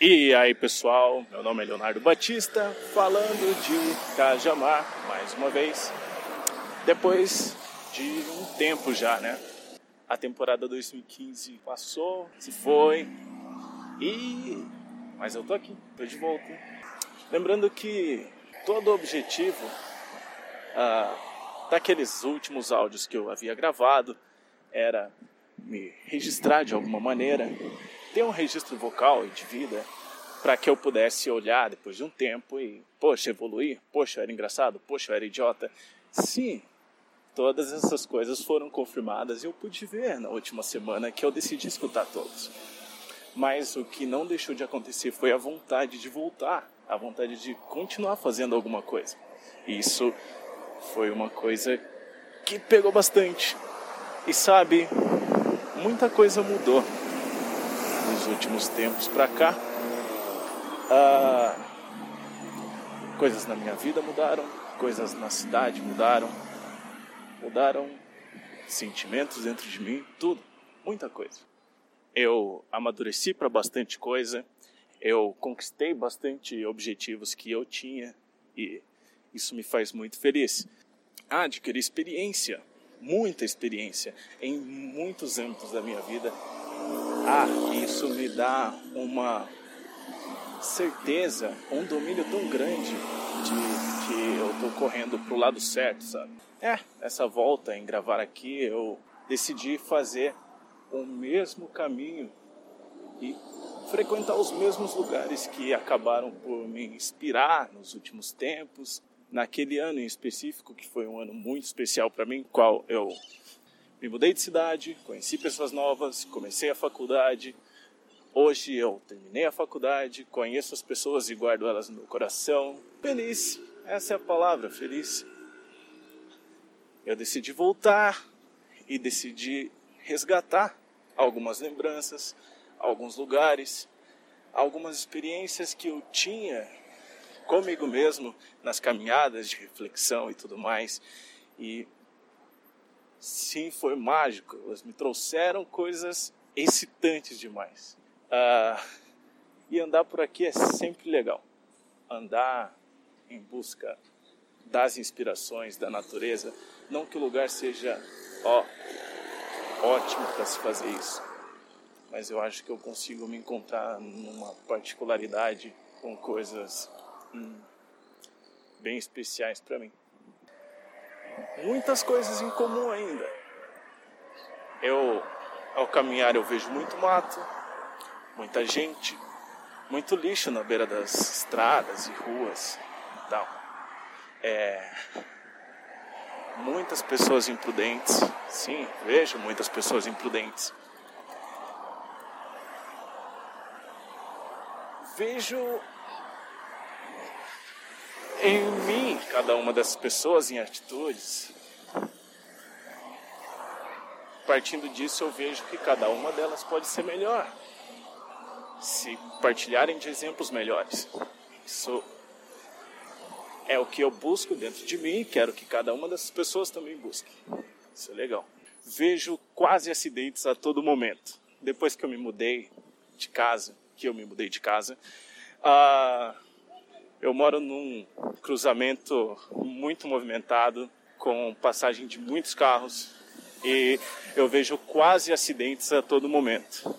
E aí pessoal, meu nome é Leonardo Batista, falando de Cajamar mais uma vez, depois de um tempo já, né? A temporada 2015 passou, se foi, e. Mas eu tô aqui, tô de volta. Lembrando que todo objetivo ah, daqueles últimos áudios que eu havia gravado era me registrar de alguma maneira, ter um registro vocal e de vida para que eu pudesse olhar depois de um tempo e, poxa, evoluir, poxa, eu era engraçado, poxa, eu era idiota. Sim, todas essas coisas foram confirmadas e eu pude ver na última semana que eu decidi escutar todos. Mas o que não deixou de acontecer foi a vontade de voltar, a vontade de continuar fazendo alguma coisa. E isso foi uma coisa que pegou bastante. E sabe, muita coisa mudou últimos tempos para cá. Ah, coisas na minha vida mudaram, coisas na cidade mudaram, mudaram sentimentos dentro de mim, tudo, muita coisa. Eu amadureci para bastante coisa, eu conquistei bastante objetivos que eu tinha e isso me faz muito feliz. Adquirir experiência muita experiência em muitos âmbitos da minha vida. Ah, isso me dá uma certeza, um domínio tão grande de que eu estou correndo para o lado certo, sabe? É, essa volta em gravar aqui, eu decidi fazer o mesmo caminho e frequentar os mesmos lugares que acabaram por me inspirar nos últimos tempos, naquele ano em específico, que foi um ano muito especial para mim, qual eu me mudei de cidade, conheci pessoas novas, comecei a faculdade. Hoje eu terminei a faculdade, conheço as pessoas e guardo elas no meu coração. Feliz, essa é a palavra, feliz. Eu decidi voltar e decidi resgatar algumas lembranças, alguns lugares, algumas experiências que eu tinha comigo mesmo nas caminhadas de reflexão e tudo mais. E sim, foi mágico. Elas me trouxeram coisas excitantes demais. Ah, e andar por aqui é sempre legal. Andar em busca das inspirações da natureza. Não que o lugar seja ó, ótimo para se fazer isso, mas eu acho que eu consigo me encontrar numa particularidade com coisas hum, bem especiais para mim. Muitas coisas em comum ainda. Eu, ao caminhar, eu vejo muito mato, muita gente, muito lixo na beira das estradas e ruas tal. É, muitas pessoas imprudentes, sim, vejo muitas pessoas imprudentes. Vejo em mim cada uma dessas pessoas em atitudes. Partindo disso, eu vejo que cada uma delas pode ser melhor se partilharem de exemplos melhores. Isso é o que eu busco dentro de mim e quero que cada uma dessas pessoas também busque. Isso é legal. Vejo quase acidentes a todo momento. Depois que eu me mudei de casa, que eu me mudei de casa, uh, eu moro num cruzamento muito movimentado, com passagem de muitos carros, e eu vejo quase acidentes a todo momento.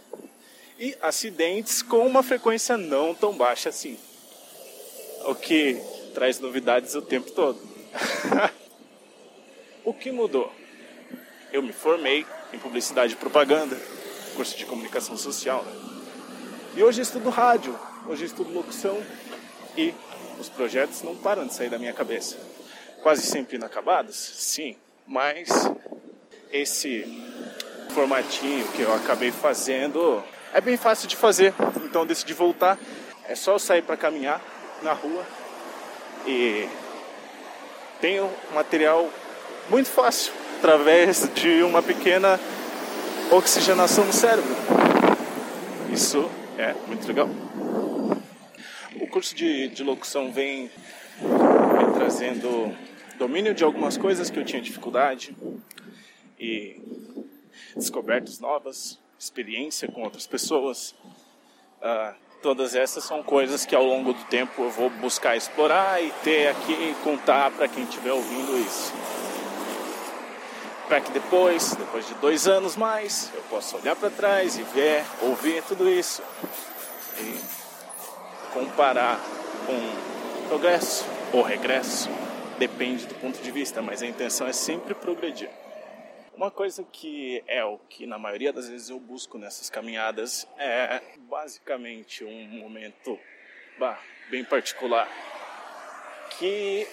E acidentes com uma frequência não tão baixa assim. O que traz novidades o tempo todo. o que mudou? Eu me formei em publicidade e propaganda, curso de comunicação social, né? E hoje estudo rádio, hoje estudo locução e os projetos não param de sair da minha cabeça. Quase sempre inacabados, sim, mas esse formatinho que eu acabei fazendo é bem fácil de fazer, então decidi voltar. É só eu sair para caminhar na rua e tenho material muito fácil através de uma pequena oxigenação no cérebro. Isso é muito legal. Curso de, de locução vem trazendo domínio de algumas coisas que eu tinha dificuldade e descobertas novas, experiência com outras pessoas, uh, Todas essas são coisas que ao longo do tempo eu vou buscar explorar e ter aqui contar para quem estiver ouvindo isso. Para que depois, depois de dois anos mais, eu possa olhar para trás e ver, ouvir tudo isso e comparar com progresso ou regresso, depende do ponto de vista, mas a intenção é sempre progredir. Uma coisa que é o que na maioria das vezes eu busco nessas caminhadas é basicamente um momento bah, bem particular que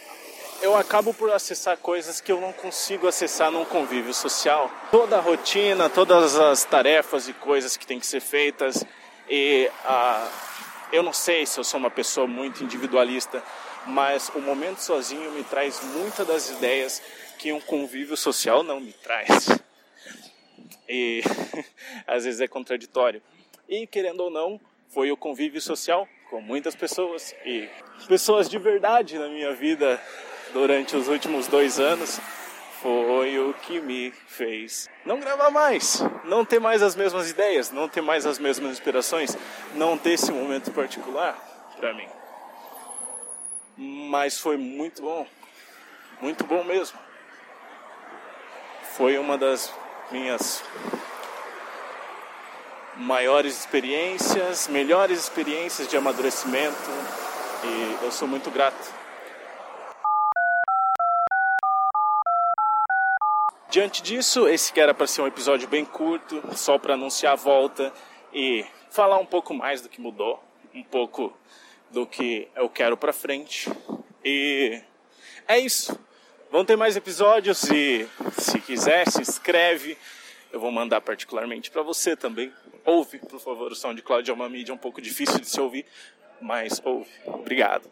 eu acabo por acessar coisas que eu não consigo acessar num convívio social. Toda a rotina, todas as tarefas e coisas que têm que ser feitas e ah, eu não sei se eu sou uma pessoa muito individualista, mas o momento sozinho me traz muitas das ideias que um convívio social não me traz. E às vezes é contraditório. E querendo ou não, foi o convívio social com muitas pessoas e pessoas de verdade na minha vida durante os últimos dois anos foi o que me fez não gravar mais, não ter mais as mesmas ideias, não ter mais as mesmas inspirações, não ter esse momento particular para mim. Mas foi muito bom, muito bom mesmo foi uma das minhas maiores experiências, melhores experiências de amadurecimento e eu sou muito grato. Diante disso, esse que era para ser um episódio bem curto, só para anunciar a volta e falar um pouco mais do que mudou, um pouco do que eu quero para frente. E é isso. Vão ter mais episódios e se quiser, se inscreve. Eu vou mandar particularmente para você também. Ouve, por favor, o SoundCloud é uma mídia um pouco difícil de se ouvir, mas ouve. Obrigado.